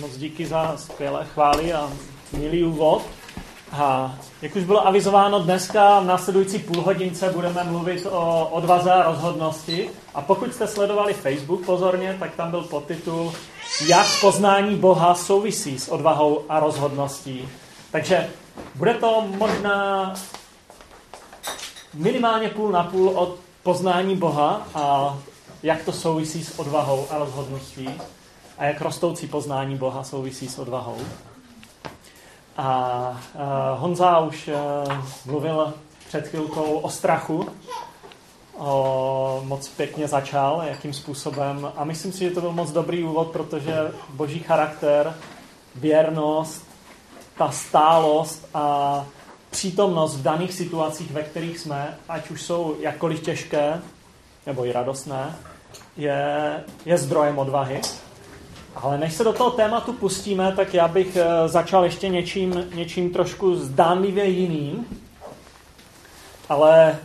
moc díky za skvělé chvály a milý úvod. A jak už bylo avizováno dneska, v následující půlhodince budeme mluvit o odvaze a rozhodnosti. A pokud jste sledovali Facebook pozorně, tak tam byl podtitul Jak poznání Boha souvisí s odvahou a rozhodností. Takže bude to možná minimálně půl na půl od poznání Boha a jak to souvisí s odvahou a rozhodností a jak rostoucí poznání Boha souvisí s odvahou. A Honza už uh, mluvil před chvilkou o strachu, o, moc pěkně začal, jakým způsobem. A myslím si, že to byl moc dobrý úvod, protože boží charakter, věrnost, ta stálost a přítomnost v daných situacích, ve kterých jsme, ať už jsou jakkoliv těžké, nebo i radostné, je, je zdrojem odvahy. Ale než se do toho tématu pustíme, tak já bych eh, začal ještě něčím, něčím trošku zdánlivě jiným. Ale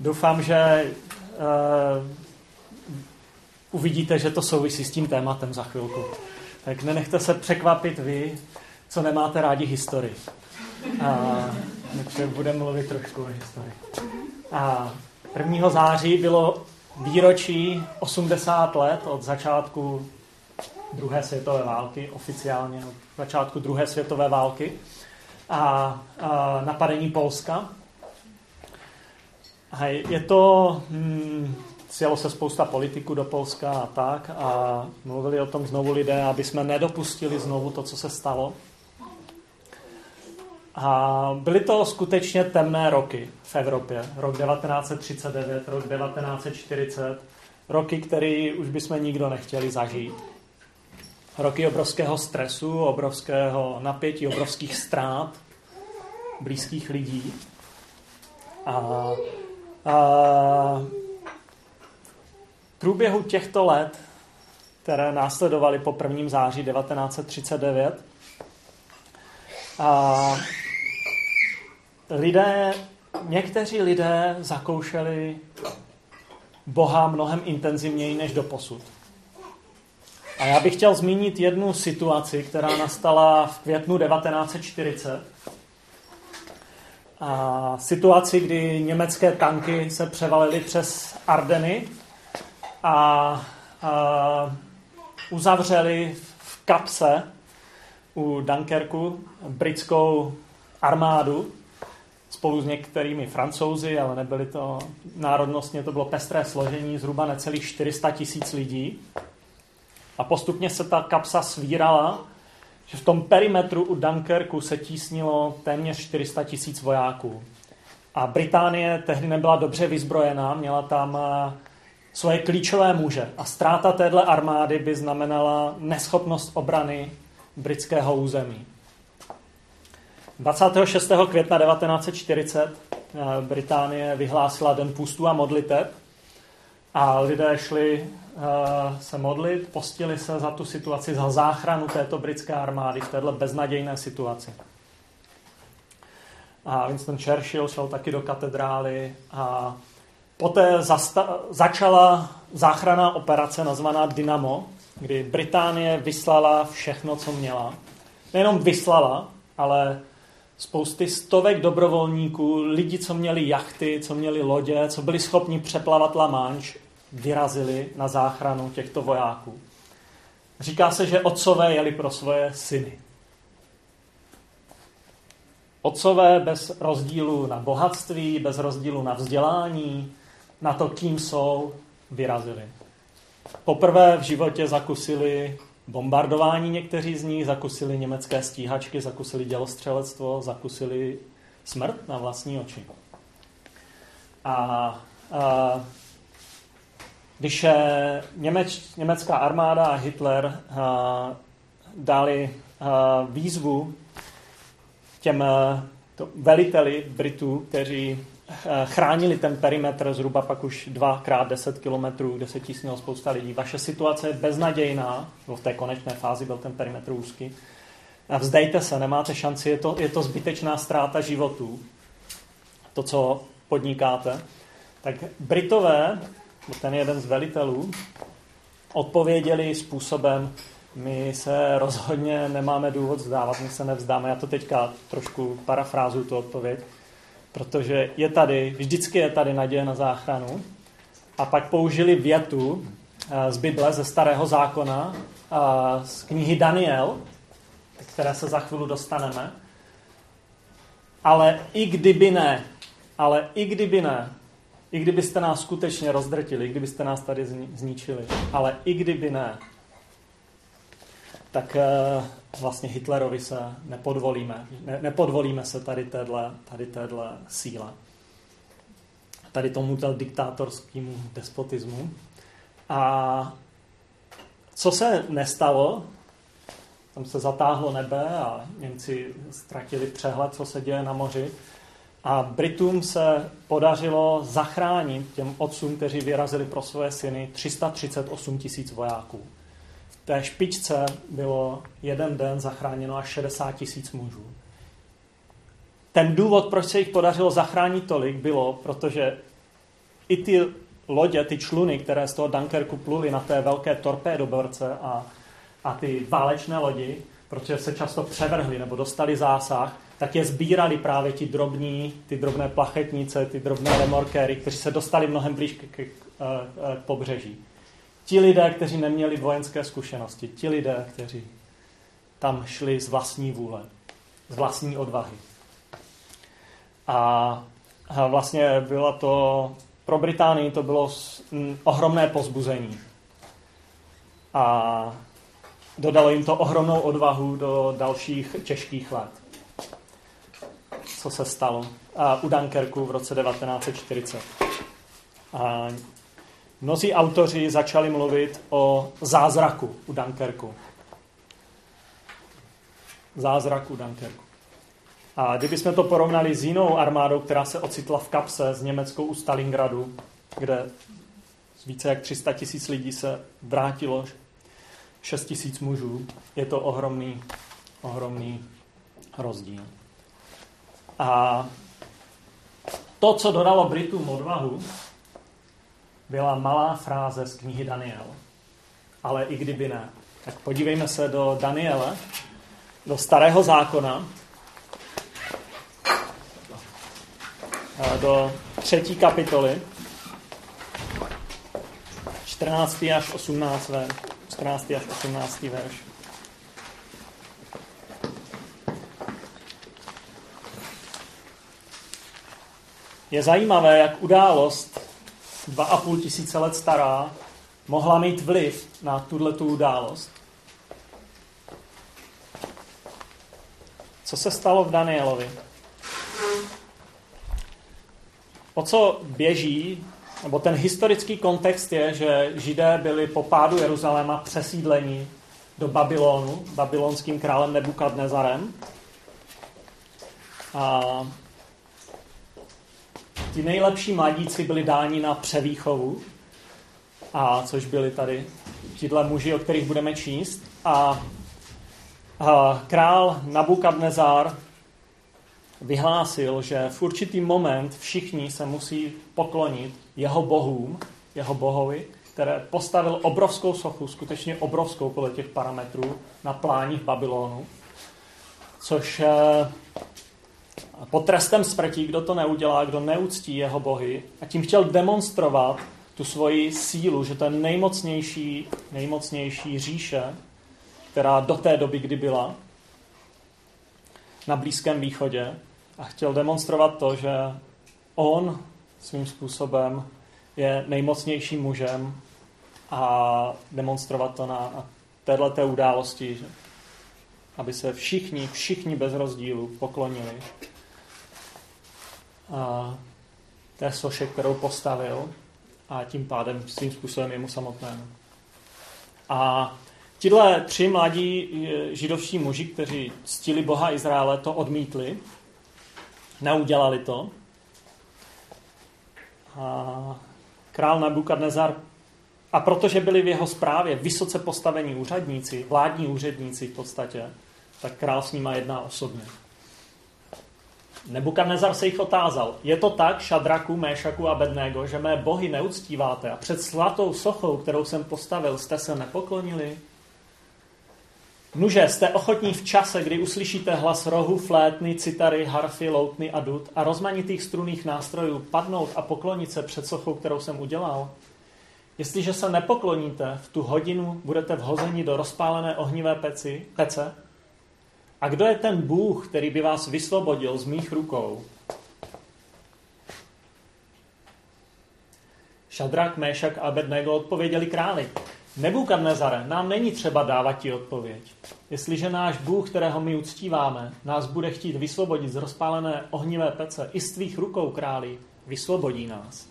doufám, že uh, uvidíte, že to souvisí s tím tématem za chvilku. Tak nenechte se překvapit vy, co nemáte rádi historii. A, takže budeme mluvit trošku o historii. A 1. září bylo výročí 80 let od začátku druhé světové války, oficiálně od začátku druhé světové války a, a napadení Polska. A je to, hm, sjelo se spousta politiků do Polska a tak a mluvili o tom znovu lidé, aby jsme nedopustili znovu to, co se stalo. A byly to skutečně temné roky v Evropě. Rok 1939, rok 1940, roky, které už bychom nikdo nechtěli zažít. Roky obrovského stresu, obrovského napětí, obrovských ztrát blízkých lidí. A, a v průběhu těchto let, které následovaly po 1. září 1939, a lidé, někteří lidé zakoušeli Boha mnohem intenzivněji než do posud. A já bych chtěl zmínit jednu situaci, která nastala v květnu 1940. A situaci, kdy německé tanky se převalily přes Ardeny a, a uzavřeli v kapse u Dunkerku britskou armádu spolu s některými francouzi, ale nebyly to národnostně, to bylo pestré složení, zhruba necelých 400 tisíc lidí. A postupně se ta kapsa svírala, že v tom perimetru u Dunkerku se tísnilo téměř 400 tisíc vojáků. A Británie tehdy nebyla dobře vyzbrojená, měla tam eh, svoje klíčové muže. A ztráta téhle armády by znamenala neschopnost obrany britského území. 26. května 1940 eh, Británie vyhlásila Den půstu a modliteb a lidé šli se modlit, postili se za tu situaci, za záchranu této britské armády v této beznadějné situaci. A Winston Churchill šel taky do katedrály a poté zasta- začala záchranná operace nazvaná Dynamo, kdy Británie vyslala všechno, co měla. Nejenom vyslala, ale spousty stovek dobrovolníků, lidi, co měli jachty, co měli lodě, co byli schopni přeplavat La Manche, vyrazili na záchranu těchto vojáků. Říká se, že otcové jeli pro svoje syny. Otcové bez rozdílu na bohatství, bez rozdílu na vzdělání, na to, kým jsou, vyrazili. Poprvé v životě zakusili bombardování někteří z nich, zakusili německé stíhačky, zakusili dělostřelectvo, zakusili smrt na vlastní oči. A, a když Němeč, německá armáda a Hitler a, dali a, výzvu těm to, veliteli Britů, kteří Eh, chránili ten perimetr zhruba pak už 2x10 kilometrů, kde se tísnilo spousta lidí. Vaše situace je beznadějná, v té konečné fázi byl ten perimetr úzký. A vzdejte se, nemáte šanci, je to, je to zbytečná ztráta životů, to, co podnikáte. Tak Britové, ten jeden z velitelů, odpověděli způsobem, my se rozhodně nemáme důvod vzdávat, my se nevzdáme. Já to teďka trošku parafrázu tu odpověď, protože je tady, vždycky je tady naděje na záchranu. A pak použili větu eh, z Bible, ze Starého zákona, eh, z knihy Daniel, které se za chvíli dostaneme. Ale i kdyby ne, ale i kdyby ne, i kdybyste nás skutečně rozdrtili, i kdybyste nás tady zničili, ale i kdyby ne, tak eh, vlastně Hitlerovi se nepodvolíme. Ne, nepodvolíme se tady téhle, tady téhle síle. Tady tomu diktátorskému despotismu. A co se nestalo, tam se zatáhlo nebe a Němci ztratili přehled, co se děje na moři. A Britům se podařilo zachránit těm otcům, kteří vyrazili pro své syny, 338 tisíc vojáků. V té špičce bylo jeden den zachráněno až 60 tisíc mužů. Ten důvod, proč se jich podařilo zachránit tolik, bylo, protože i ty lodě, ty čluny, které z toho Dunkerku pluly na té velké torpédoborce a, a ty válečné lodi, protože se často převrhly nebo dostali zásah, tak je sbírali právě ti drobní, ty drobné plachetnice, ty drobné remorkéry, kteří se dostali mnohem blíž k, k, k, k pobřeží. Ti lidé, kteří neměli vojenské zkušenosti, ti lidé, kteří tam šli z vlastní vůle, z vlastní odvahy. A, a vlastně bylo to, pro Británii to bylo ohromné pozbuzení. A dodalo jim to ohromnou odvahu do dalších těžkých let. Co se stalo a u Dunkerku v roce 1940. A mnozí autoři začali mluvit o zázraku u Dunkerku. Zázraku Dunkerku. A kdybychom to porovnali s jinou armádou, která se ocitla v kapse s německou u Stalingradu, kde více jak 300 tisíc lidí se vrátilo 6 tisíc mužů, je to ohromný, ohromný rozdíl. A to, co dodalo Britům odvahu, byla malá fráze z knihy Daniel. Ale i kdyby ne. Tak podívejme se do Daniele, do starého zákona, do třetí kapitoly, 14. až 18. verš. 14. až 18. verš. Je zajímavé, jak událost 2,5 tisíce let stará mohla mít vliv na tuhle tu událost. Co se stalo v Danielovi? O co běží, nebo ten historický kontext je, že židé byli po pádu Jeruzaléma přesídlení do Babylonu, babylonským králem Nebukadnezarem. A ti nejlepší mladíci byli dáni na převýchovu, a což byli tady tihle muži, o kterých budeme číst. A, a král Nabukadnezar vyhlásil, že v určitý moment všichni se musí poklonit jeho bohům, jeho bohovi, které postavil obrovskou sochu, skutečně obrovskou podle těch parametrů, na pláni v Babylonu, což eh, pod trestem smrti, kdo to neudělá, kdo neuctí jeho bohy, a tím chtěl demonstrovat tu svoji sílu, že to je nejmocnější, nejmocnější říše, která do té doby, kdy byla na Blízkém východě, a chtěl demonstrovat to, že on svým způsobem je nejmocnějším mužem a demonstrovat to na, na této události, že aby se všichni, všichni bez rozdílu poklonili té soše, kterou postavil a tím pádem svým způsobem jemu samotnému. A tihle tři mladí eh, židovští muži, kteří ctili Boha Izraele, to odmítli neudělali to. A král Nebukadnezar, a protože byli v jeho správě vysoce postavení úředníci, vládní úředníci v podstatě, tak král s nima jedná osobně. Nebukadnezar se jich otázal. Je to tak, Šadraku, Méšaku a Bedného, že mé bohy neuctíváte a před svatou sochou, kterou jsem postavil, jste se nepoklonili? Nuže, jste ochotní v čase, kdy uslyšíte hlas rohu, flétny, citary, harfy, loutny a dud a rozmanitých struných nástrojů padnout a poklonit se před sochou, kterou jsem udělal? Jestliže se nepokloníte, v tu hodinu budete vhozeni do rozpálené ohnivé peci, pece. A kdo je ten Bůh, který by vás vysvobodil z mých rukou? Šadrak, Méšak a Abednego odpověděli králi. Nebukadnezare, nám není třeba dávat ti odpověď. Jestliže náš Bůh, kterého my uctíváme, nás bude chtít vysvobodit z rozpálené ohnivé pece i z tvých rukou, králi, vysvobodí nás.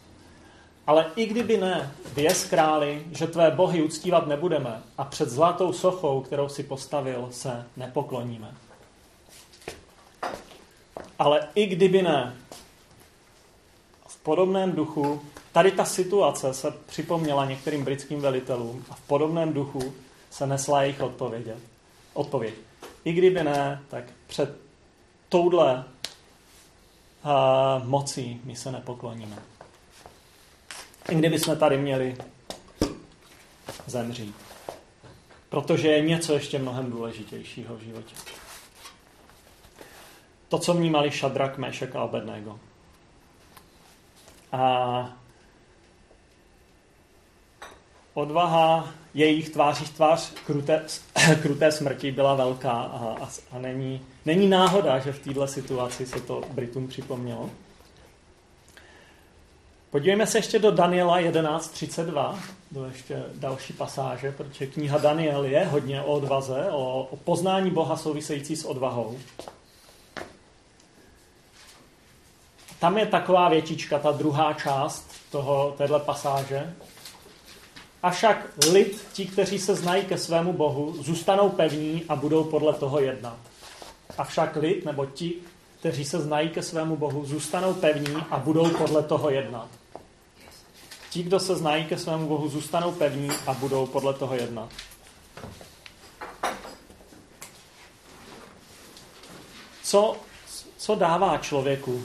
Ale i kdyby ne, věz králi, že tvé bohy uctívat nebudeme a před zlatou sochou, kterou si postavil, se nepokloníme. Ale i kdyby ne, v podobném duchu Tady ta situace se připomněla některým britským velitelům a v podobném duchu se nesla jejich odpověď. odpověď. I kdyby ne, tak před touhle uh, mocí my se nepokloníme. I kdyby jsme tady měli zemřít. Protože je něco ještě mnohem důležitějšího v životě. To, co vnímali Šadrak, Mešek a Abednego. A odvaha jejich tváří tvář kruté, kruté smrti byla velká a, a, a není, není náhoda, že v této situaci se to Britům připomnělo. Podívejme se ještě do Daniela 11.32, do ještě další pasáže, protože kniha Daniel je hodně o odvaze, o, o poznání Boha související s odvahou. Tam je taková větička, ta druhá část toho, téhle pasáže, Avšak lid, ti, kteří se znají ke svému Bohu, zůstanou pevní a budou podle toho jednat. Avšak lid, nebo ti, kteří se znají ke svému Bohu, zůstanou pevní a budou podle toho jednat. Ti, kdo se znají ke svému Bohu, zůstanou pevní a budou podle toho jednat. Co, co dává člověku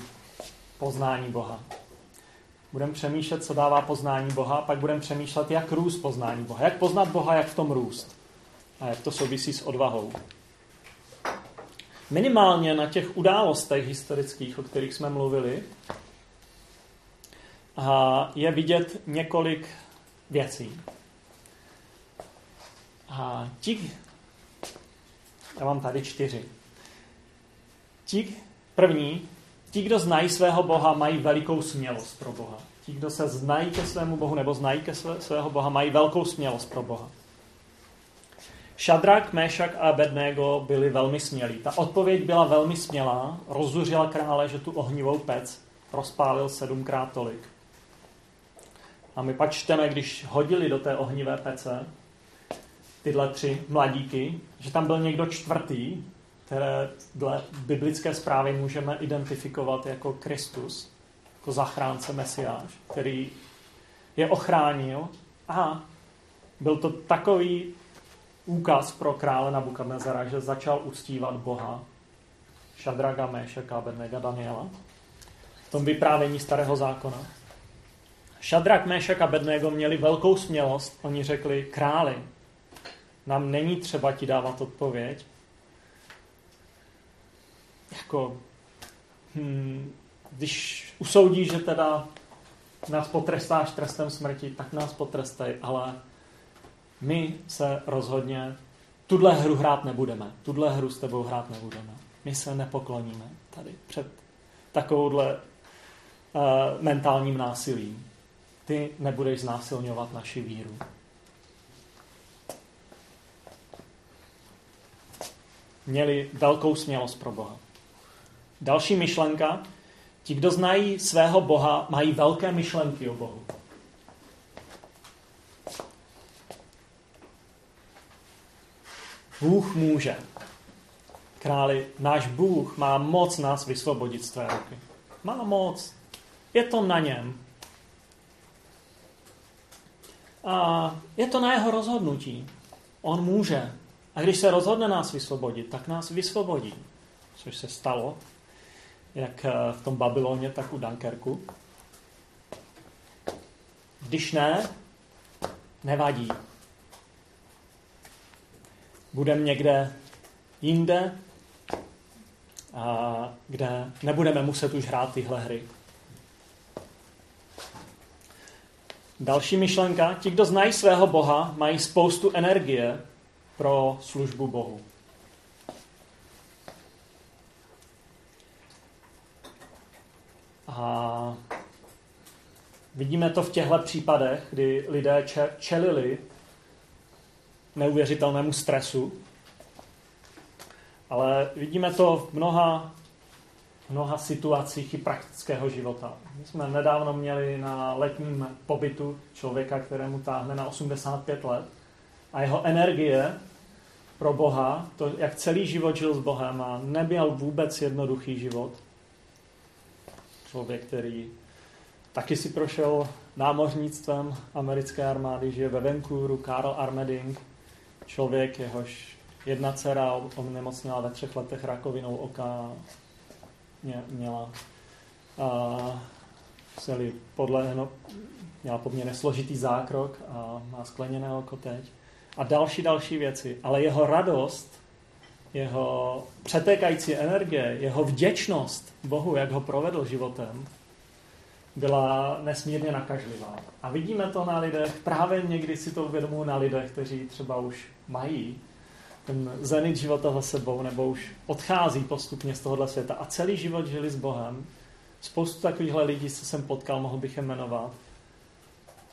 poznání Boha? budeme přemýšlet, co dává poznání Boha, a pak budeme přemýšlet, jak růst poznání Boha. Jak poznat Boha, jak v tom růst. A jak to souvisí s odvahou. Minimálně na těch událostech historických, o kterých jsme mluvili, je vidět několik věcí. A ti, já mám tady čtyři. Ti první Ti, kdo znají svého Boha, mají velikou smělost pro Boha. Ti, kdo se znají ke svému Bohu nebo znají ke své, svého Boha, mají velkou smělost pro Boha. Šadrak, Méšak a Abednego byli velmi smělí. Ta odpověď byla velmi smělá, rozzuřila krále, že tu ohnivou pec rozpálil sedmkrát tolik. A my pak čteme, když hodili do té ohnivé pece tyhle tři mladíky, že tam byl někdo čtvrtý, které dle biblické zprávy můžeme identifikovat jako Kristus, jako zachránce Mesiáš, který je ochránil a byl to takový úkaz pro krále Nabukadnezara, že začal uctívat Boha Šadraga, Mešeka, Abednego, Daniela v tom vyprávění starého zákona. Šadrak, Mešek a měli velkou smělost. Oni řekli, králi, nám není třeba ti dávat odpověď, jako, hmm, když usoudí, že teda nás potrestáš trestem smrti, tak nás potrestej, ale my se rozhodně tuhle hru hrát nebudeme. Tuhle hru s tebou hrát nebudeme. My se nepokloníme tady před takovouhle uh, mentálním násilím. Ty nebudeš znásilňovat naši víru. Měli velkou smělost pro Boha. Další myšlenka. Ti, kdo znají svého Boha, mají velké myšlenky o Bohu. Bůh může. Králi, náš Bůh má moc nás vysvobodit z tvé ruky. Má moc. Je to na něm. A je to na jeho rozhodnutí. On může. A když se rozhodne nás vysvobodit, tak nás vysvobodí. Což se stalo jak eh, v tom Babyloně, tak u Dunkerku. Když ne, nevadí. budeme někde jinde, kde nebudeme muset už hrát tyhle hry. Další myšlenka. Ti, kdo znají svého Boha, mají spoustu energie pro službu Bohu. A vidíme to v těchto případech, kdy lidé čelili neuvěřitelnému stresu, ale vidíme to v mnoha, mnoha situacích i praktického života. My jsme nedávno měli na letním pobytu člověka, kterému táhne na 85 let a jeho energie pro Boha, to, jak celý život žil s Bohem a neměl vůbec jednoduchý život. Člověk, který taky si prošel námořnictvem americké armády, žije ve Vancouveru, Karl Armeding, člověk, jehož jedna dcera onemocněla ve třech letech rakovinou oka, mě, měla a, museli podlehnout, měla poměrně složitý zákrok a má skleněné oko teď. A další, další věci. Ale jeho radost, jeho přetékající energie, jeho vděčnost Bohu, jak ho provedl životem, byla nesmírně nakažlivá. A vidíme to na lidech, právě někdy si to uvědomují na lidech, kteří třeba už mají ten zenit života za sebou, nebo už odchází postupně z tohohle světa a celý život žili s Bohem. Spoustu takovýchhle lidí, co jsem potkal, mohl bych je jmenovat.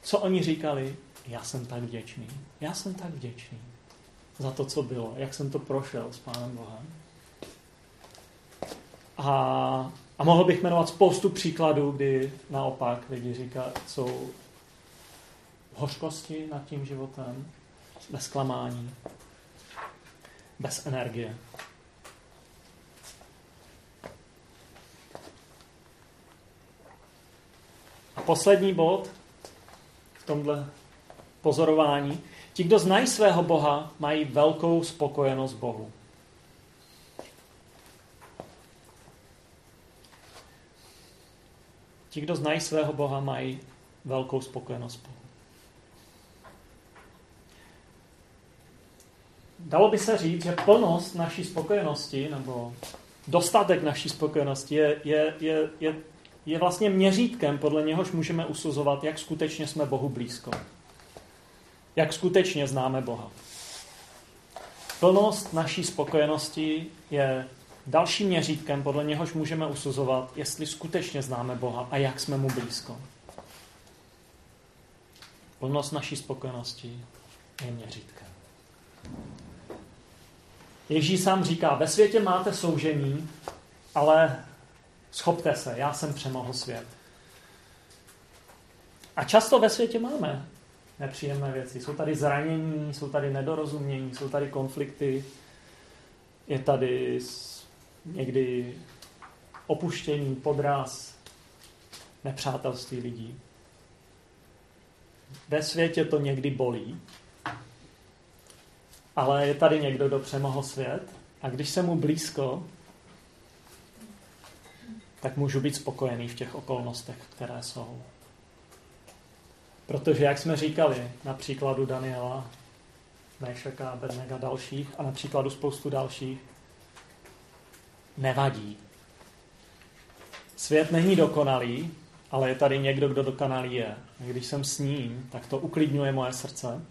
Co oni říkali? Já jsem tak vděčný. Já jsem tak vděčný za to, co bylo, jak jsem to prošel s Pánem Bohem. A, a mohl bych jmenovat spoustu příkladů, kdy naopak lidi říkají, jsou hořkosti nad tím životem, bez zklamání, bez energie. A poslední bod v tomhle pozorování. Ti, kdo znají svého Boha, mají velkou spokojenost Bohu. Ti, kdo znají svého Boha, mají velkou spokojenost Bohu. dalo by se říct, že plnost naší spokojenosti nebo dostatek naší spokojenosti je, je, je, je, je vlastně měřítkem, podle něhož můžeme usuzovat, jak skutečně jsme Bohu blízko. Jak skutečně známe Boha. Plnost naší spokojenosti je dalším měřítkem, podle něhož můžeme usuzovat, jestli skutečně známe Boha a jak jsme mu blízko. Plnost naší spokojenosti je měřítkem. Ježíš sám říká, ve světě máte soužení, ale schopte se, já jsem přemohl svět. A často ve světě máme nepříjemné věci. Jsou tady zranění, jsou tady nedorozumění, jsou tady konflikty, je tady někdy opuštění, podraz, nepřátelství lidí. Ve světě to někdy bolí, ale je tady někdo, kdo přemohl svět a když jsem mu blízko, tak můžu být spokojený v těch okolnostech, které jsou. Protože, jak jsme říkali, na příkladu Daniela, Mešeka, Bednega dalších a na příkladu spoustu dalších, nevadí. Svět není dokonalý, ale je tady někdo, kdo dokonalý je. A když jsem s ním, tak to uklidňuje moje srdce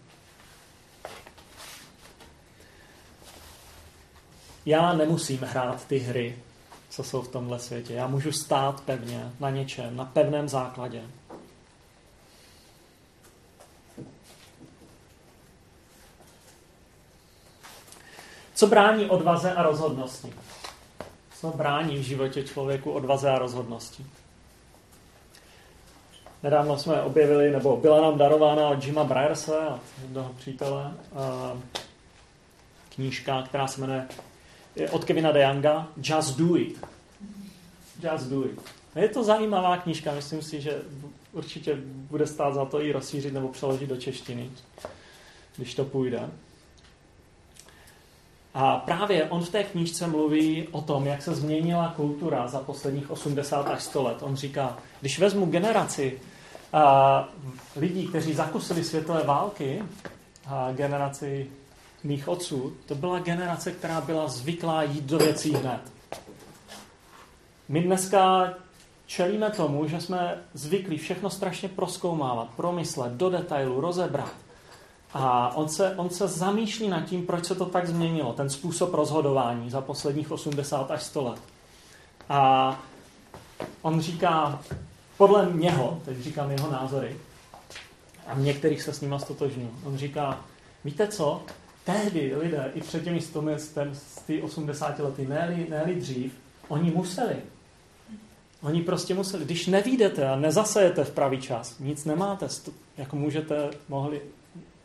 já nemusím hrát ty hry, co jsou v tomhle světě. Já můžu stát pevně na něčem, na pevném základě. Co brání odvaze a rozhodnosti? Co brání v životě člověku odvaze a rozhodnosti? Nedávno jsme objevili, nebo byla nám darována od Jima Brierse, jednoho přítele, knížka, která se jmenuje od Kevina DeYounga Just Do It. Just Do It. Je to zajímavá knížka, myslím si, že určitě bude stát za to i rozšířit nebo přeložit do češtiny, když to půjde. A právě on v té knížce mluví o tom, jak se změnila kultura za posledních 80 až 100 let. On říká, když vezmu generaci a, lidí, kteří zakusili světové války, a generaci mých otců, to byla generace, která byla zvyklá jít do věcí hned. My dneska čelíme tomu, že jsme zvyklí všechno strašně proskoumávat, promyslet, do detailu, rozebrat. A on se, on se zamýšlí nad tím, proč se to tak změnilo, ten způsob rozhodování za posledních 80 až 100 let. A on říká, podle něho, teď říkám jeho názory, a v některých se s ním stotožňuji, on říká, víte co, tehdy lidé i před těmi 100 z ty 80 lety, ne ne dřív, oni museli. Oni prostě museli. Když nevídete a nezasejete v pravý čas, nic nemáte. Jako můžete, mohli,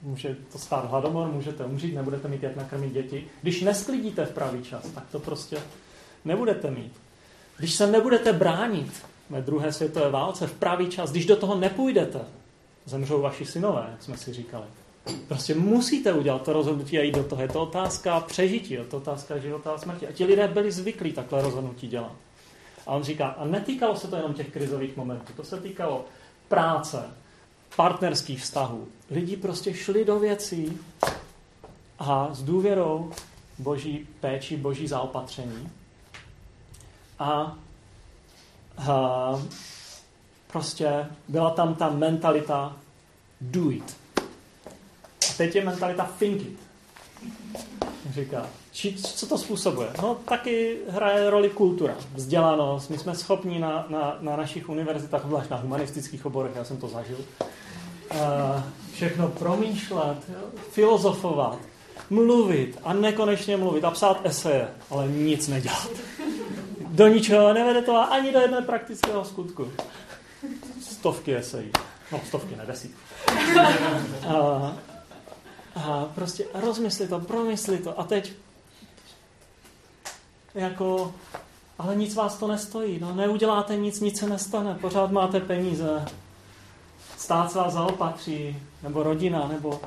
může to stát hladomor, můžete umřít, nebudete mít jak nakrmit děti. Když nesklidíte v pravý čas, tak to prostě nebudete mít. Když se nebudete bránit ve druhé světové válce v pravý čas, když do toho nepůjdete, zemřou vaši synové, jak jsme si říkali. Prostě musíte udělat to rozhodnutí a jít do toho. Je to otázka přežití, je to otázka života a smrti. A ti lidé byli zvyklí takhle rozhodnutí dělat. A on říká, a netýkalo se to jenom těch krizových momentů, to se týkalo práce, partnerských vztahů. Lidi prostě šli do věcí a s důvěrou boží péči, boží zaopatření. A, a prostě byla tam ta mentalita do it. A teď je mentalita think it. Říká, či, co to způsobuje? No taky hraje roli kultura, vzdělanost. My jsme schopni na, na, na našich univerzitách, zvlášť na humanistických oborech, já jsem to zažil, uh, všechno promýšlet, filozofovat, mluvit a nekonečně mluvit a psát eseje, ale nic nedělat. Do ničeho nevede to ani do jedné praktického skutku. Stovky esejí. No, stovky, ne desítky. A, a prostě rozmysli to, promysli to a teď jako, ale nic vás to nestojí. No, neuděláte nic, nic se nestane. Pořád máte peníze. Stát se vás zaopatří, nebo rodina, nebo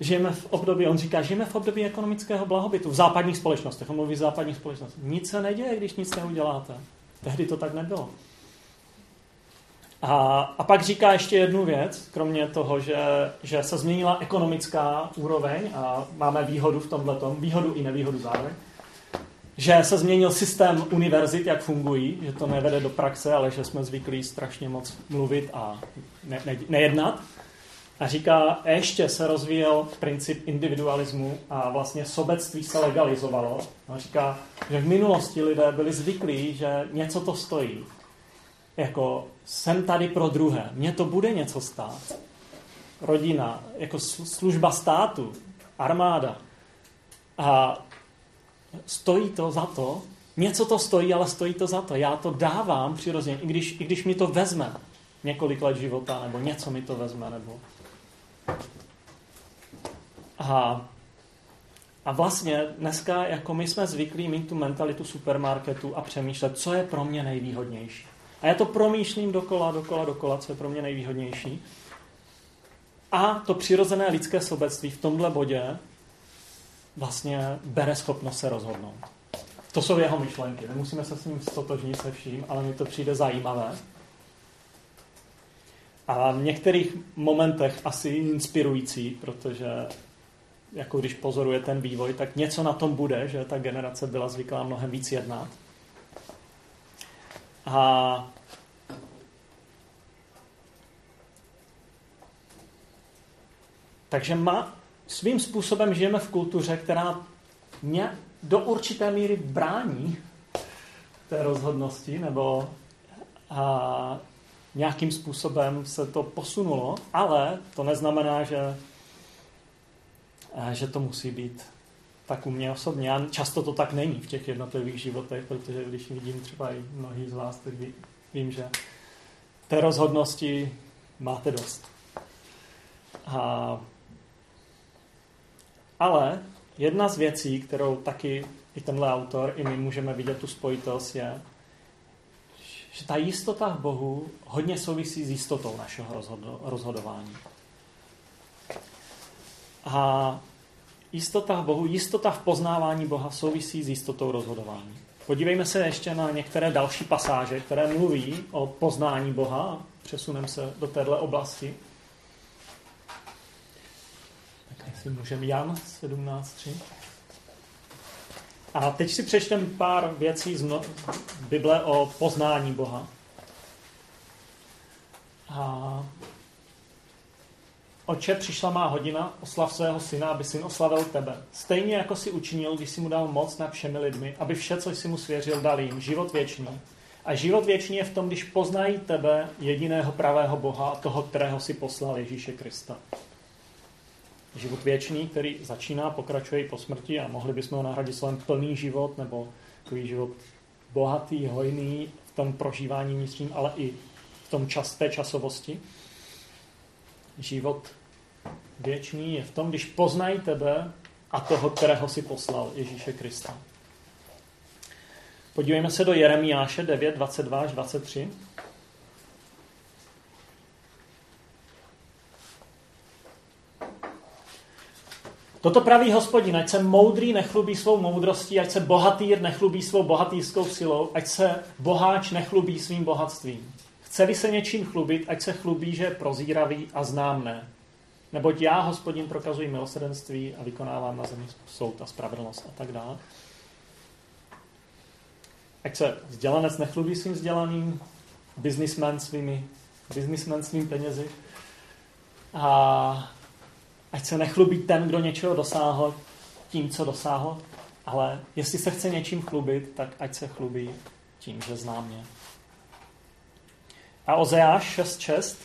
žijeme v období, on říká, žijeme v období ekonomického blahobytu v západních společnostech. On mluví v západních společnostech. Nic se neděje, když nic neuděláte. Tehdy to tak nebylo. A, a pak říká ještě jednu věc, kromě toho, že, že se změnila ekonomická úroveň a máme výhodu v tomhle, výhodu i nevýhodu zároveň že se změnil systém univerzit, jak fungují, že to nevede do praxe, ale že jsme zvyklí strašně moc mluvit a ne, ne, nejednat. A říká, ještě se rozvíjel princip individualismu a vlastně sobectví se legalizovalo. A říká, že v minulosti lidé byli zvyklí, že něco to stojí. Jako jsem tady pro druhé, mně to bude něco stát. Rodina, jako služba státu, armáda. A stojí to za to, něco to stojí, ale stojí to za to. Já to dávám přirozeně, i když, i když mi to vezme několik let života, nebo něco mi to vezme, nebo... A, a vlastně dneska, jako my jsme zvyklí mít tu mentalitu supermarketu a přemýšlet, co je pro mě nejvýhodnější. A já to promýšlím dokola, dokola, dokola, co je pro mě nejvýhodnější. A to přirozené lidské sobectví v tomhle bodě vlastně bere schopnost se rozhodnout. To jsou jeho myšlenky. Nemusíme se s ním stotožnit se vším, ale mi to přijde zajímavé. A v některých momentech asi inspirující, protože jako když pozoruje ten vývoj, tak něco na tom bude, že ta generace byla zvyklá mnohem víc jednat. A takže má, svým způsobem žijeme v kultuře, která mě do určité míry brání té rozhodnosti, nebo a, nějakým způsobem se to posunulo, ale to neznamená, že, a, že to musí být tak u mě osobně. Já, často to tak není v těch jednotlivých životech, protože když vidím třeba i mnohý z vás, tak vím, že té rozhodnosti máte dost. A ale jedna z věcí, kterou taky i tenhle autor, i my můžeme vidět tu spojitost, je, že ta jistota v Bohu hodně souvisí s jistotou našeho rozhodování. A jistota v Bohu, jistota v poznávání Boha souvisí s jistotou rozhodování. Podívejme se ještě na některé další pasáže, které mluví o poznání Boha. Přesuneme se do téhle oblasti. Si můžeme Jan 17.3. A teď si přečtem pár věcí z, Bible o poznání Boha. A Oče, přišla má hodina, oslav svého syna, aby syn oslavil tebe. Stejně jako si učinil, když si mu dal moc nad všemi lidmi, aby vše, co jsi mu svěřil, dal jim, život věčný. A život věčný je v tom, když poznají tebe, jediného pravého Boha a toho, kterého si poslal Ježíše Krista. Život věčný, který začíná, pokračuje i po smrti a mohli bychom ho nahradit slovem plný život nebo takový život bohatý, hojný v tom prožívání vnitřním, ale i v tom čas, té časovosti. Život věčný je v tom, když poznají tebe a toho, kterého si poslal, Ježíše Krista. Podívejme se do Jeremiáše 9, 22 až 23. Toto praví hospodin, ať se moudrý nechlubí svou moudrostí, ať se bohatýr nechlubí svou bohatýrskou silou, ať se boháč nechlubí svým bohatstvím. Chce-li se něčím chlubit, ať se chlubí, že je prozíravý a známné. Neboť já, hospodin, prokazuji milosrdenství a vykonávám na zemi soud a spravedlnost a tak dále. Ať se vzdělanec nechlubí svým vzdělaným, businessman svými, businessman svým penězi a ať se nechlubí ten, kdo něčeho dosáhl tím, co dosáhl, ale jestli se chce něčím chlubit, tak ať se chlubí tím, že zná mě. A Ozeáš 6.6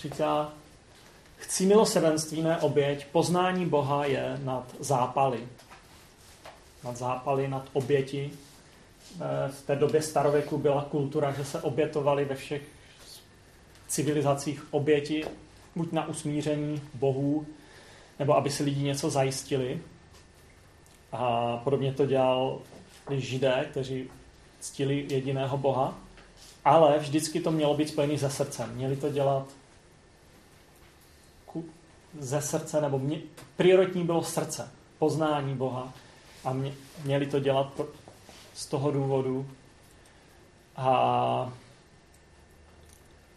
říká, chci milosrdenství, ne oběť, poznání Boha je nad zápaly. Nad zápaly, nad oběti. Eh, v té době starověku byla kultura, že se obětovali ve všech civilizacích oběti, buď na usmíření bohů, nebo aby si lidi něco zajistili. A podobně to dělal židé, kteří ctili jediného boha ale vždycky to mělo být spojené se srdcem. Měli to dělat ze srdce, nebo mě, prioritní bylo srdce, poznání Boha a mě, měli to dělat z toho důvodu, a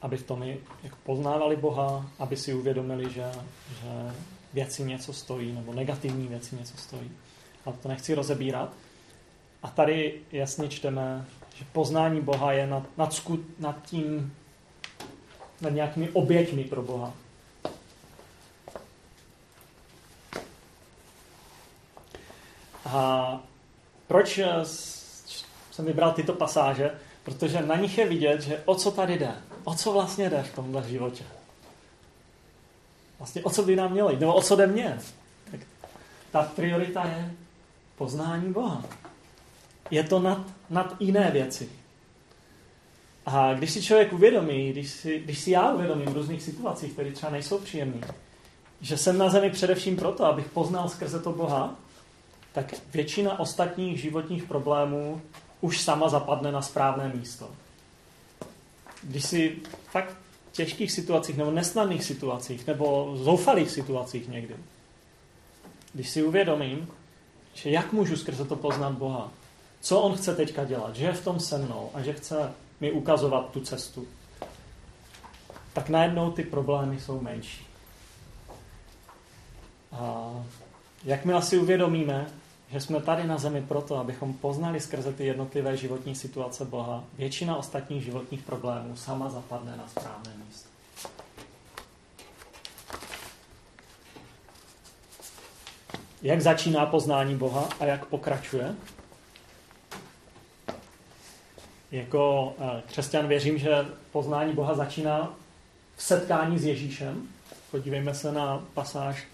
aby v tom jako poznávali Boha, aby si uvědomili, že, že věci něco stojí, nebo negativní věci něco stojí. Ale to nechci rozebírat. A tady jasně čteme, že poznání Boha je nad, nad, skut, nad tím, nad nějakými oběťmi pro Boha. A proč jsem vybral tyto pasáže? Protože na nich je vidět, že o co tady jde. O co vlastně jde v tomhle životě. Vlastně o co by nám mělo jít, nebo o co jde mě. Tak ta priorita je poznání Boha je to nad, nad jiné věci. A když si člověk uvědomí, když si, když si já uvědomím v různých situacích, které třeba nejsou příjemné, že jsem na zemi především proto, abych poznal skrze to Boha, tak většina ostatních životních problémů už sama zapadne na správné místo. Když si fakt v těžkých situacích nebo nesnadných situacích nebo zoufalých situacích někdy, když si uvědomím, že jak můžu skrze to poznat Boha, co on chce teďka dělat, že je v tom se mnou a že chce mi ukazovat tu cestu, tak najednou ty problémy jsou menší. A jakmile si uvědomíme, že jsme tady na zemi proto, abychom poznali skrze ty jednotlivé životní situace Boha, většina ostatních životních problémů sama zapadne na správné místo. Jak začíná poznání Boha a jak pokračuje? Jako eh, křesťan věřím, že poznání Boha začíná v setkání s Ježíšem. Podívejme se na pasáž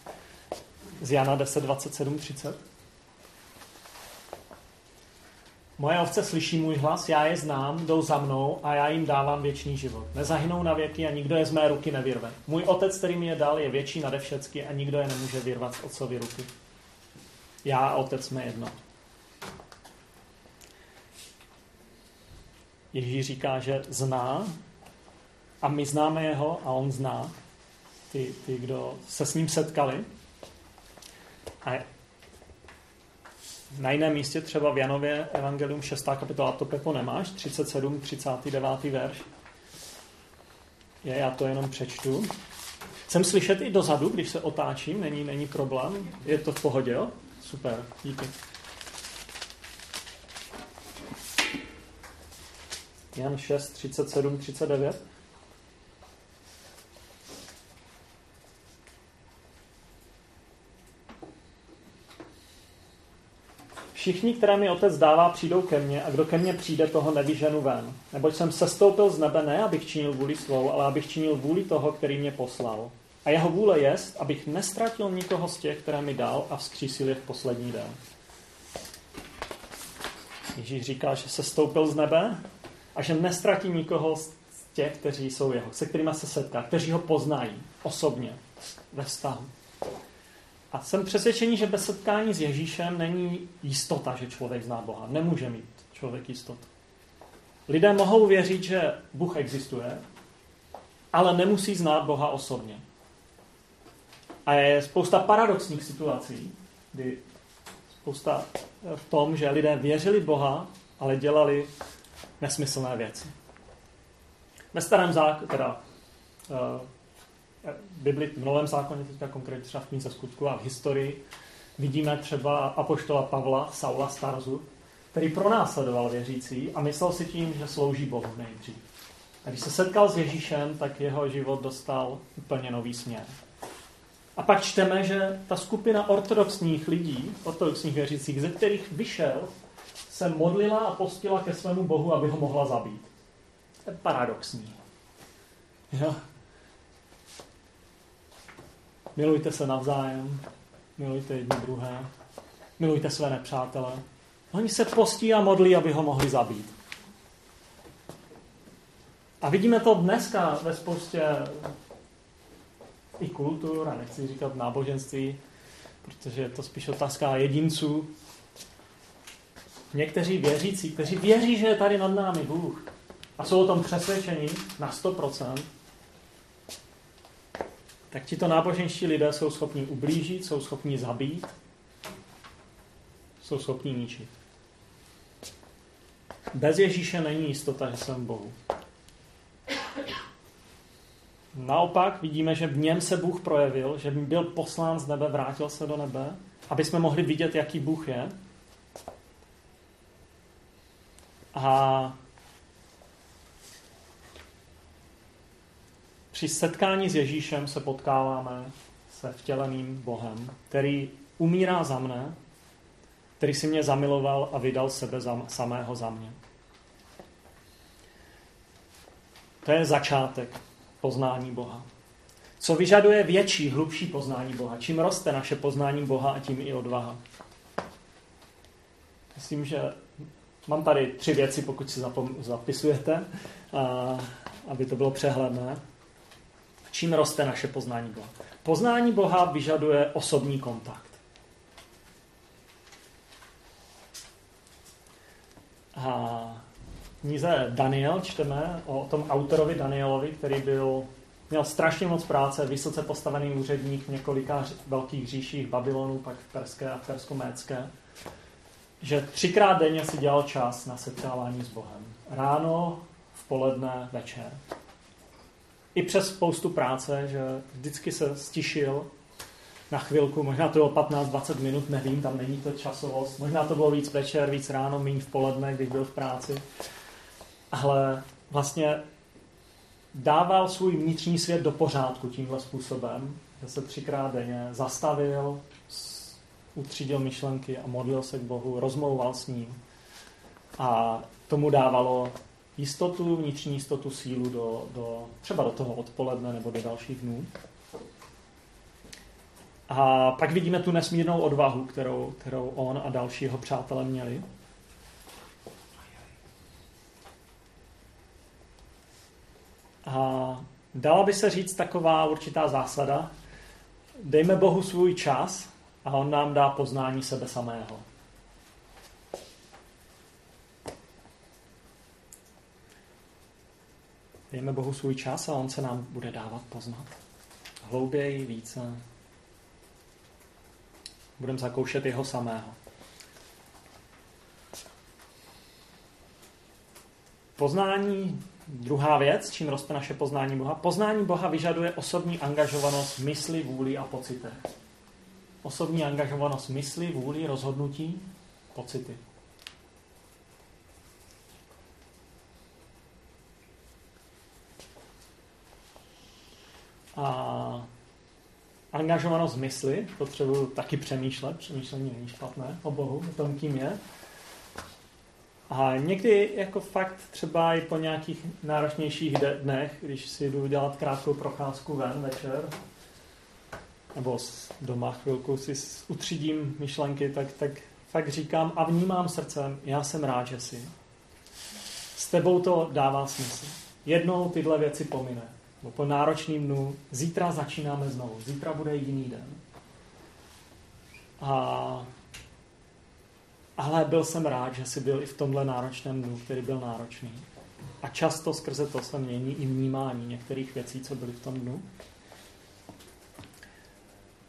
z Jana 10, 27, 30. Moje ovce slyší můj hlas, já je znám, jdou za mnou a já jim dávám věčný život. Nezahynou na věky a nikdo je z mé ruky nevyrve. Můj otec, který mi je dal, je větší nade všecky a nikdo je nemůže vyrvat z otcovy ruky. Já a otec jsme jedno. Ježíš říká, že zná a my známe jeho a on zná ty, ty kdo se s ním setkali. A na jiném místě, třeba v Janově Evangelium 6. kapitola, to Pepo nemáš, 37, 39. verš. Je, já to jenom přečtu. Chcem slyšet i dozadu, když se otáčím, není, není problém. Je to v pohodě, jo? Super, díky. Jan 6, 37, 39. Všichni, které mi otec dává, přijdou ke mně a kdo ke mně přijde, toho nevyženu ven. Neboť jsem sestoupil z nebe ne, abych činil vůli svou, ale abych činil vůli toho, který mě poslal. A jeho vůle je, abych nestratil nikoho z těch, které mi dal a vzkřísil je v poslední den. Ježíš říká, že se stoupil z nebe a že nestratí nikoho z těch, kteří jsou jeho, se kterými se setká, kteří ho poznají osobně, ve vztahu. A jsem přesvědčený, že bez setkání s Ježíšem není jistota, že člověk zná Boha. Nemůže mít člověk jistotu. Lidé mohou věřit, že Bůh existuje, ale nemusí znát Boha osobně. A je spousta paradoxních situací, kdy spousta v tom, že lidé věřili Boha, ale dělali nesmyslné věci. Ve starém zákoně, teda uh, Bibli, v Novém zákoně, teďka konkrétně třeba v knize skutku a v historii, vidíme třeba apoštola Pavla, Saula Starzu, který pronásledoval věřící a myslel si tím, že slouží Bohu nejdřív. A když se setkal s Ježíšem, tak jeho život dostal úplně nový směr. A pak čteme, že ta skupina ortodoxních lidí, ortodoxních věřících, ze kterých vyšel, se modlila a postila ke svému Bohu, aby ho mohla zabít. To je paradoxní. Jo? Milujte se navzájem, milujte jedni druhé, milujte své nepřátele. Oni se postí a modlí, aby ho mohli zabít. A vidíme to dneska ve spoustě i kultur, a nechci říkat náboženství, protože je to spíš otázka jedinců. Někteří věřící, kteří věří, že je tady nad námi Bůh a jsou o tom přesvědčení na 100%, tak tito náboženští lidé jsou schopni ublížit, jsou schopni zabít, jsou schopni ničit. Bez Ježíše není jistota, že jsem Bohu. Naopak vidíme, že v něm se Bůh projevil, že byl poslán z nebe, vrátil se do nebe, aby jsme mohli vidět, jaký Bůh je. A při setkání s Ježíšem se potkáváme se vtěleným Bohem, který umírá za mne, který si mě zamiloval a vydal sebe za, samého za mě. To je začátek poznání Boha. Co vyžaduje větší, hlubší poznání Boha? Čím roste naše poznání Boha a tím i odvaha? Myslím, že mám tady tři věci, pokud si zapisujete, aby to bylo přehledné. Čím roste naše poznání Boha? Poznání Boha vyžaduje osobní kontakt. A knize Daniel čteme o tom autorovi Danielovi, který byl, měl strašně moc práce, vysoce postavený úředník v několika velkých říších Babylonu, pak v Perské a v Persko-Mécké, že třikrát denně si dělal čas na setkávání s Bohem. Ráno, v poledne, večer i přes spoustu práce, že vždycky se stišil na chvilku, možná to bylo 15-20 minut, nevím, tam není to časovost, možná to bylo víc večer, víc ráno, méně v poledne, když byl v práci. Ale vlastně dával svůj vnitřní svět do pořádku tímhle způsobem, že se třikrát denně zastavil, utřídil myšlenky a modlil se k Bohu, rozmlouval s ním. A tomu dávalo jistotu, vnitřní jistotu, sílu do, do, třeba do toho odpoledne nebo do dalších dnů. A pak vidíme tu nesmírnou odvahu, kterou, kterou on a další jeho přátelé měli. A dala by se říct taková určitá zásada. Dejme Bohu svůj čas a on nám dá poznání sebe samého. Dejme Bohu svůj čas a On se nám bude dávat poznat. Hlouběji, více. Budeme zakoušet jeho samého. Poznání druhá věc, čím roste naše poznání Boha. Poznání Boha vyžaduje osobní angažovanost mysli, vůli a pocitech. Osobní angažovanost mysli, vůli, rozhodnutí, pocity. A angažovanost mysli, potřebuji taky přemýšlet, přemýšlení není špatné o Bohu, o tom, kým je. A někdy jako fakt třeba i po nějakých náročnějších dnech, když si jdu dělat krátkou procházku ven večer, nebo doma chvilku si utřídím myšlenky, tak, tak fakt říkám a vnímám srdcem, já jsem rád, že si. S tebou to dává smysl. Jednou tyhle věci pomine. Bo po náročným dnu, zítra začínáme znovu, zítra bude jiný den. A, ale byl jsem rád, že jsi byl i v tomhle náročném dnu, který byl náročný. A často skrze to se mění i vnímání některých věcí, co byly v tom dnu.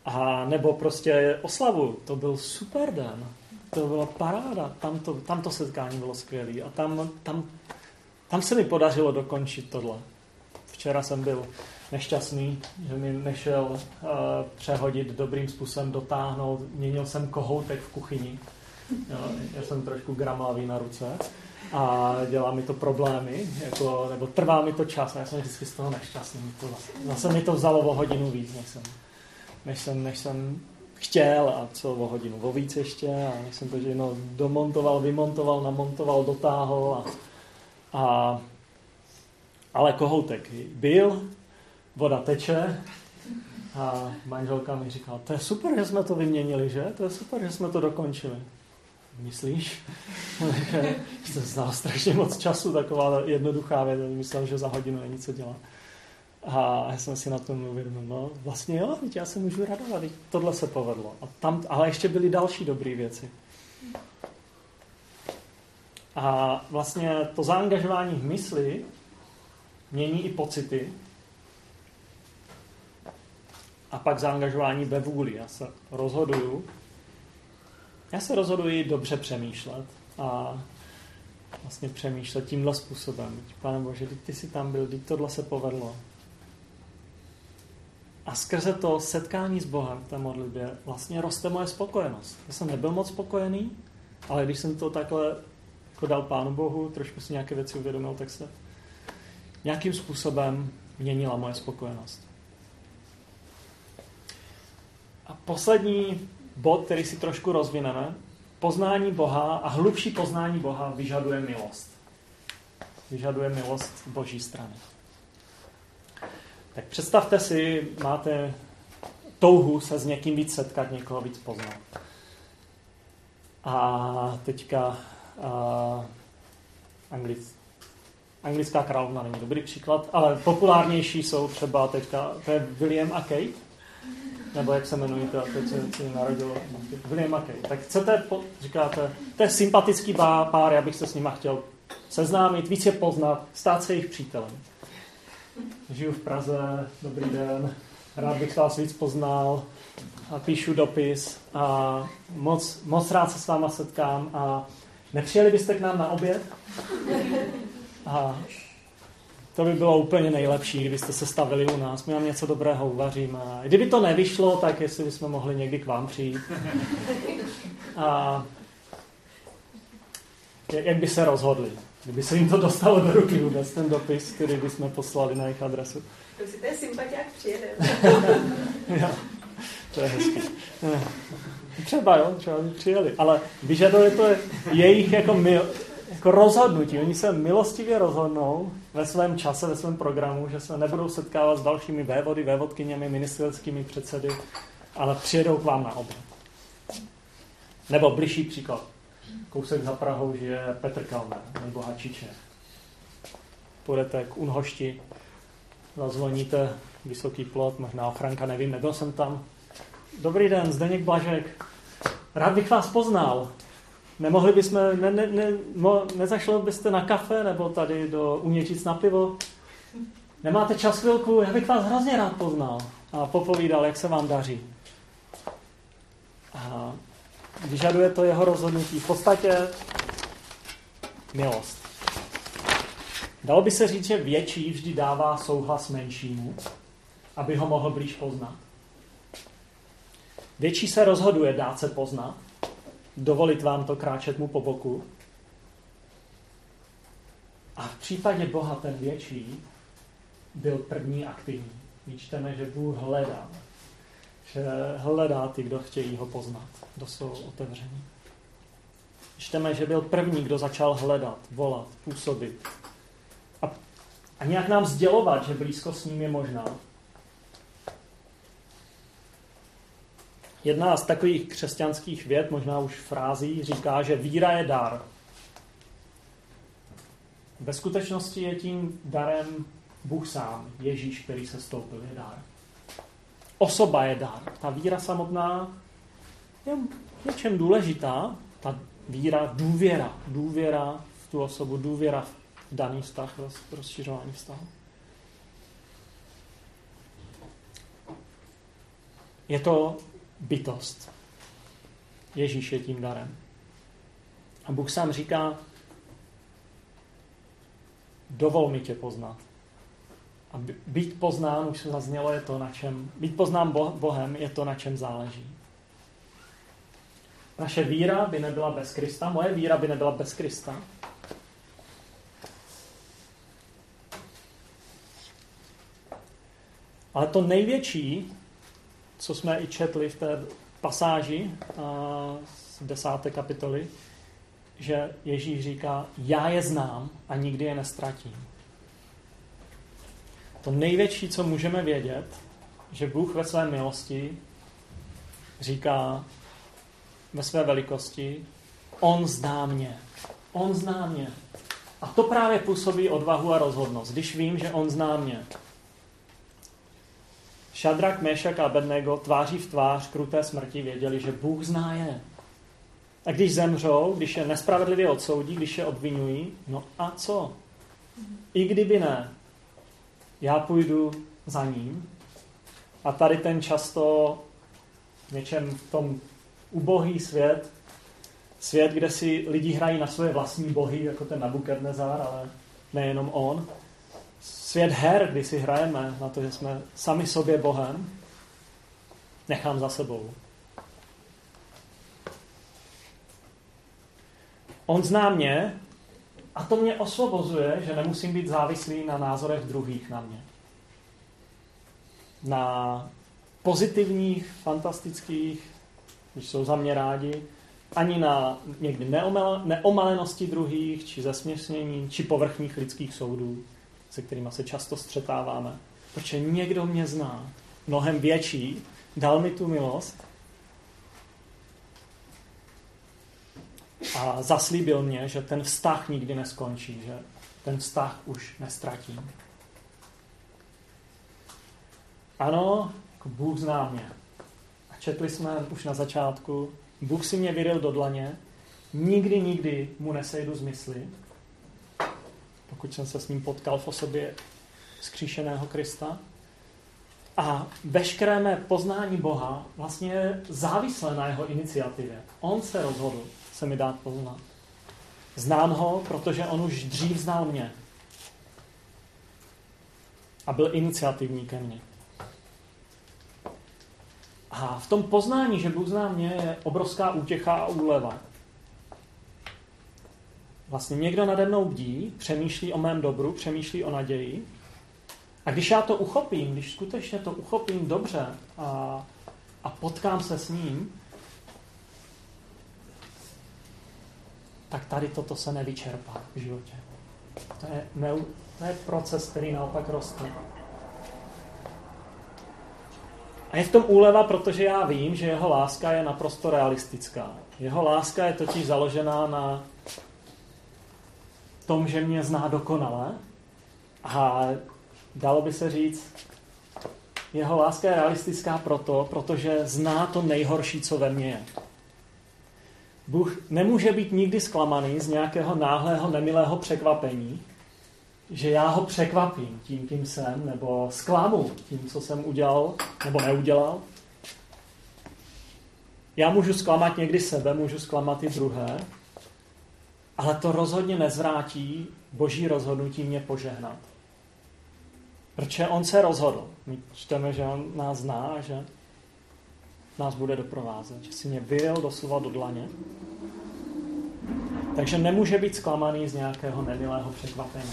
A nebo prostě oslavu, to byl super den, to byla paráda, tam to, tam to setkání bylo skvělé a tam, tam, tam se mi podařilo dokončit tohle. Včera jsem byl nešťastný, že mi nešel uh, přehodit dobrým způsobem, dotáhnout. Měnil jsem kohoutek v kuchyni. Jo, já jsem trošku gramlavý na ruce a dělá mi to problémy, jako, nebo trvá mi to čas já jsem vždycky z toho nešťastný. To zase, zase mi to vzalo o hodinu víc, než jsem, než jsem, než jsem chtěl a co o hodinu o víc ještě a než jsem to že no, domontoval, vymontoval, namontoval, dotáhl a, a ale kohoutek byl, voda teče a manželka mi říkala, to je super, že jsme to vyměnili, že? To je super, že jsme to dokončili. Myslíš? Jsem znal strašně moc času, taková jednoduchá věc, myslel, že za hodinu není co dělat. A já jsem si na tom uvědomil, no vlastně jo, já se můžu radovat, tohle se povedlo. A tam, ale ještě byly další dobré věci. A vlastně to zaangažování v mysli mění i pocity a pak zaangažování ve vůli. Já se rozhoduju, já se rozhoduji dobře přemýšlet a vlastně přemýšlet tímhle způsobem. Pane Bože, ty jsi tam byl, teď tohle se povedlo. A skrze to setkání s Bohem v té modlitbě vlastně roste moje spokojenost. Já jsem nebyl moc spokojený, ale když jsem to takhle jako dal Pánu Bohu, trošku si nějaké věci uvědomil, tak se nějakým způsobem měnila moje spokojenost. A poslední bod, který si trošku rozvineme, poznání Boha a hlubší poznání Boha vyžaduje milost. Vyžaduje milost boží strany. Tak představte si, máte touhu se s někým víc setkat, někoho víc poznat. A teďka a, anglic, anglická královna není dobrý příklad, ale populárnější jsou třeba teďka, to je William a Kate, nebo jak se jmenují, to, teď se, narodilo William a Kate. Tak chcete, říkáte, to je sympatický pár, já bych se s nima chtěl seznámit, víc je poznat, stát se jejich přítelem. Žiju v Praze, dobrý den, rád bych vás víc poznal, a píšu dopis a moc, moc rád se s váma setkám a nepřijeli byste k nám na oběd? A to by bylo úplně nejlepší, kdybyste se stavili u nás. My vám něco dobrého uvaříme. A kdyby to nevyšlo, tak jestli bychom mohli někdy k vám přijít. A jak by se rozhodli? Kdyby se jim to dostalo do ruky vůbec, ten dopis, který bychom poslali na jejich adresu. To je sympatiák přijede. to je hezký. Třeba jo, třeba by přijeli. Ale vyžaduje to jejich jako mil, jako rozhodnutí. Oni se milostivě rozhodnou ve svém čase, ve svém programu, že se nebudou setkávat s dalšími vévody, vévodkyněmi, ministerskými předsedy, ale přijedou k vám na oběd. Nebo bližší příklad. Kousek za Prahou žije Petr Kalmer, nejbohatší Čech. Půjdete k Unhošti, zazvoníte vysoký plot, možná ochranka, nevím, nebyl jsem tam. Dobrý den, Zdeněk Blažek. Rád bych vás poznal. Nemohli bychom, ne, ne, ne, mo, nezašlo byste na kafe nebo tady do Uměčic na pivo? Nemáte čas chvilku? Já bych vás hrozně rád poznal. A popovídal, jak se vám daří. A vyžaduje to jeho rozhodnutí. V podstatě milost. Dalo by se říct, že větší vždy dává souhlas menšímu, aby ho mohl blíž poznat. Větší se rozhoduje dát se poznat, dovolit vám to kráčet mu po boku. A v případě Boha ten větší byl první aktivní. My čteme, že Bůh hledá. Že hledá ty, kdo chtějí ho poznat, kdo jsou otevření. Čteme, že byl první, kdo začal hledat, volat, působit. A, a nějak nám sdělovat, že blízko s ním je možná. Jedna z takových křesťanských věd, možná už frází, říká, že víra je dar. Ve skutečnosti je tím darem Bůh sám, Ježíš, který se stoupil, je dar. Osoba je dar. Ta víra samotná je něčem důležitá. Ta víra, důvěra, důvěra v tu osobu, důvěra v daný vztah, rozšiřování vztahu. Je to bytost. Ježíš je tím darem. A Bůh sám říká, dovol mi tě poznat. A být poznán, už se zaznělo, je to, na čem, být poznán Bohem je to, na čem záleží. Naše víra by nebyla bez Krista, moje víra by nebyla bez Krista. Ale to největší, co jsme i četli v té pasáži z desáté kapitoly, že Ježíš říká, já je znám a nikdy je nestratím. To největší, co můžeme vědět, že Bůh ve své milosti říká ve své velikosti, on zná mě. On zná mě. A to právě působí odvahu a rozhodnost, když vím, že on zná mě. Šadrak, Mešak a Abednego tváří v tvář kruté smrti věděli, že Bůh zná je. A když zemřou, když je nespravedlivě odsoudí, když je obvinují, no a co? I kdyby ne, já půjdu za ním. A tady ten často něčem v tom ubohý svět, svět, kde si lidi hrají na svoje vlastní bohy, jako ten Nabukadnezar, ale nejenom on, svět her, kdy si hrajeme na to, že jsme sami sobě Bohem, nechám za sebou. On zná mě a to mě osvobozuje, že nemusím být závislý na názorech druhých na mě. Na pozitivních, fantastických, když jsou za mě rádi, ani na někdy neomalenosti druhých, či zesměšnění, či povrchních lidských soudů se kterými se často střetáváme. Protože někdo mě zná, mnohem větší, dal mi tu milost a zaslíbil mě, že ten vztah nikdy neskončí, že ten vztah už nestratím. Ano, jako Bůh zná mě. A četli jsme už na začátku, Bůh si mě vyril do dlaně, nikdy, nikdy mu nesejdu z mysli, pokud jsem se s ním potkal v osobě skříšeného Krista. A veškeré mé poznání Boha vlastně je závislé na jeho iniciativě. On se rozhodl se mi dát poznat. Znám ho, protože on už dřív znal mě. A byl iniciativní ke mně. A v tom poznání, že Bůh zná mě, je obrovská útěcha a úleva. Vlastně někdo nade mnou bdí, přemýšlí o mém dobru, přemýšlí o naději. A když já to uchopím, když skutečně to uchopím dobře a, a potkám se s ním, tak tady toto se nevyčerpá v životě. To je, ne, to je proces, který naopak roste. A je v tom úleva, protože já vím, že jeho láska je naprosto realistická. Jeho láska je totiž založená na tom, že mě zná dokonale a dalo by se říct, jeho láska je realistická proto, protože zná to nejhorší, co ve mně je. Bůh nemůže být nikdy zklamaný z nějakého náhlého, nemilého překvapení, že já ho překvapím tím, kým jsem, nebo zklamu tím, co jsem udělal nebo neudělal. Já můžu zklamat někdy sebe, můžu zklamat i druhé, Ale to rozhodně nezvrátí boží rozhodnutí mě požehnat. Protože on se rozhodl. My čteme, že on nás zná, že nás bude doprovázet. Že si mě vyjel doslova do dlaně. Takže nemůže být zklamaný z nějakého nemilého překvapení.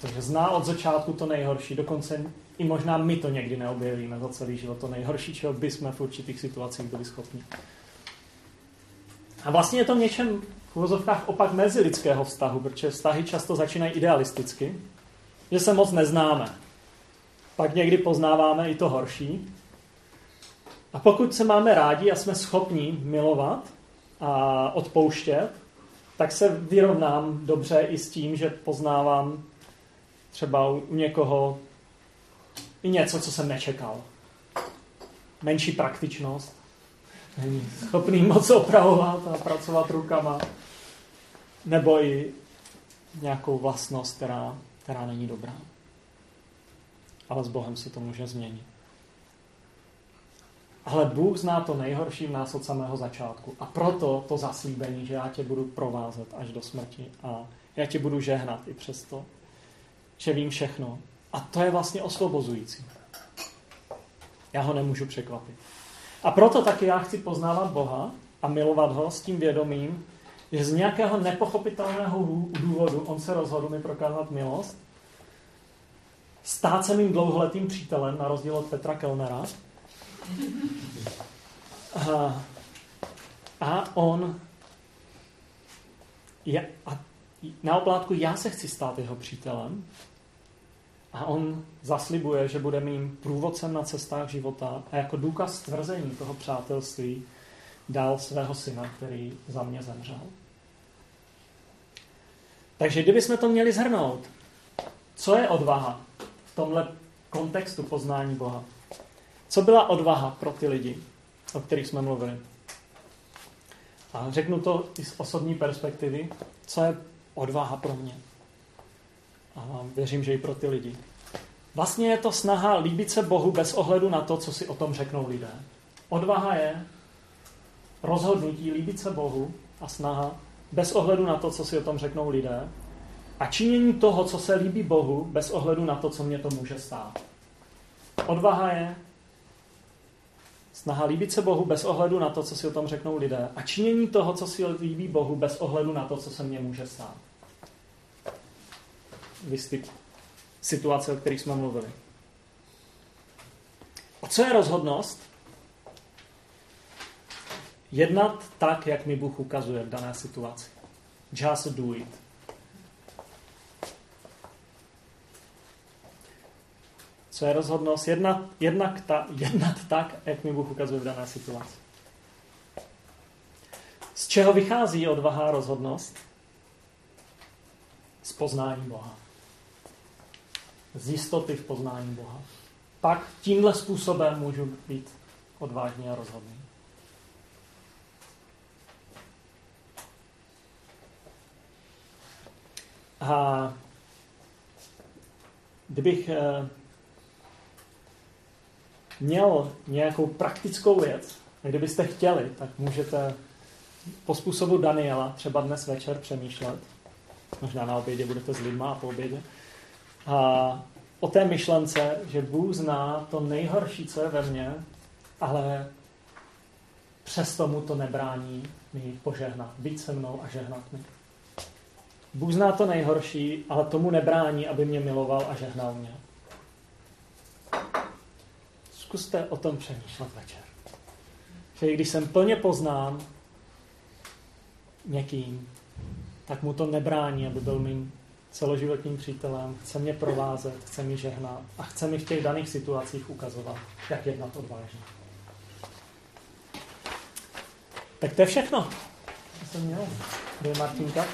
Takže zná od začátku to nejhorší, dokonce i možná my to někdy neobjevíme za celý život, to nejhorší, čeho by jsme v určitých situacích byli schopni. A vlastně je to v něčem uvozovkách opak lidského vztahu, protože vztahy často začínají idealisticky, že se moc neznáme. Pak někdy poznáváme i to horší. A pokud se máme rádi a jsme schopni milovat a odpouštět, tak se vyrovnám dobře i s tím, že poznávám třeba u někoho i něco, co jsem nečekal. Menší praktičnost. Není schopný moc opravovat a pracovat rukama. Nebo i nějakou vlastnost, která, která není dobrá. Ale s Bohem se to může změnit. Ale Bůh zná to nejhorší v nás od samého začátku. A proto to zaslíbení, že já tě budu provázet až do smrti a já tě budu žehnat i přesto, že vím všechno. A to je vlastně osvobozující. Já ho nemůžu překvapit. A proto taky já chci poznávat Boha a milovat ho s tím vědomím, že z nějakého nepochopitelného důvodu on se rozhodl mi prokázat milost, stát se mým dlouholetým přítelem, na rozdíl od Petra Kellnera. A, a on je, a na oplátku já se chci stát jeho přítelem a on zaslibuje, že bude mým průvodcem na cestách života a jako důkaz stvrzení toho přátelství dal svého syna, který za mě zemřel. Takže kdybychom to měli zhrnout, co je odvaha v tomhle kontextu poznání Boha? Co byla odvaha pro ty lidi, o kterých jsme mluvili? A řeknu to i z osobní perspektivy, co je odvaha pro mě. A věřím, že i pro ty lidi. Vlastně je to snaha líbit se Bohu bez ohledu na to, co si o tom řeknou lidé. Odvaha je rozhodnutí líbit se Bohu a snaha bez ohledu na to, co si o tom řeknou lidé a činění toho, co se líbí Bohu, bez ohledu na to, co mě to může stát. Odvaha je snaha líbit se Bohu bez ohledu na to, co si o tom řeknou lidé a činění toho, co si líbí Bohu, bez ohledu na to, co se mně může stát. Vystyp situace, o kterých jsme mluvili. A co je rozhodnost? Jednat tak, jak mi Bůh ukazuje v dané situaci. Just do it. Co je rozhodnost? Jednat, jednak ta, jednat tak, jak mi Bůh ukazuje v dané situaci. Z čeho vychází odvaha a rozhodnost? Z poznání Boha z jistoty v poznání Boha. Pak tímhle způsobem můžu být odvážný a rozhodný. A kdybych eh, měl nějakou praktickou věc, kdybyste chtěli, tak můžete po způsobu Daniela třeba dnes večer přemýšlet. Možná na obědě budete s lidma a po obědě a o té myšlence, že Bůh zná to nejhorší, co je ve mně, ale přesto mu to nebrání mi požehnat, být se mnou a žehnat mi. Bůh zná to nejhorší, ale tomu nebrání, aby mě miloval a žehnal mě. Zkuste o tom přemýšlet večer. Že když jsem plně poznám někým, tak mu to nebrání, aby byl mým celoživotním přítelem, chce mě provázet, chce mi žehnat a chce mi v těch daných situacích ukazovat, jak jednat odvážně. Tak to je všechno. Co jsem měl? Kde je Martinka?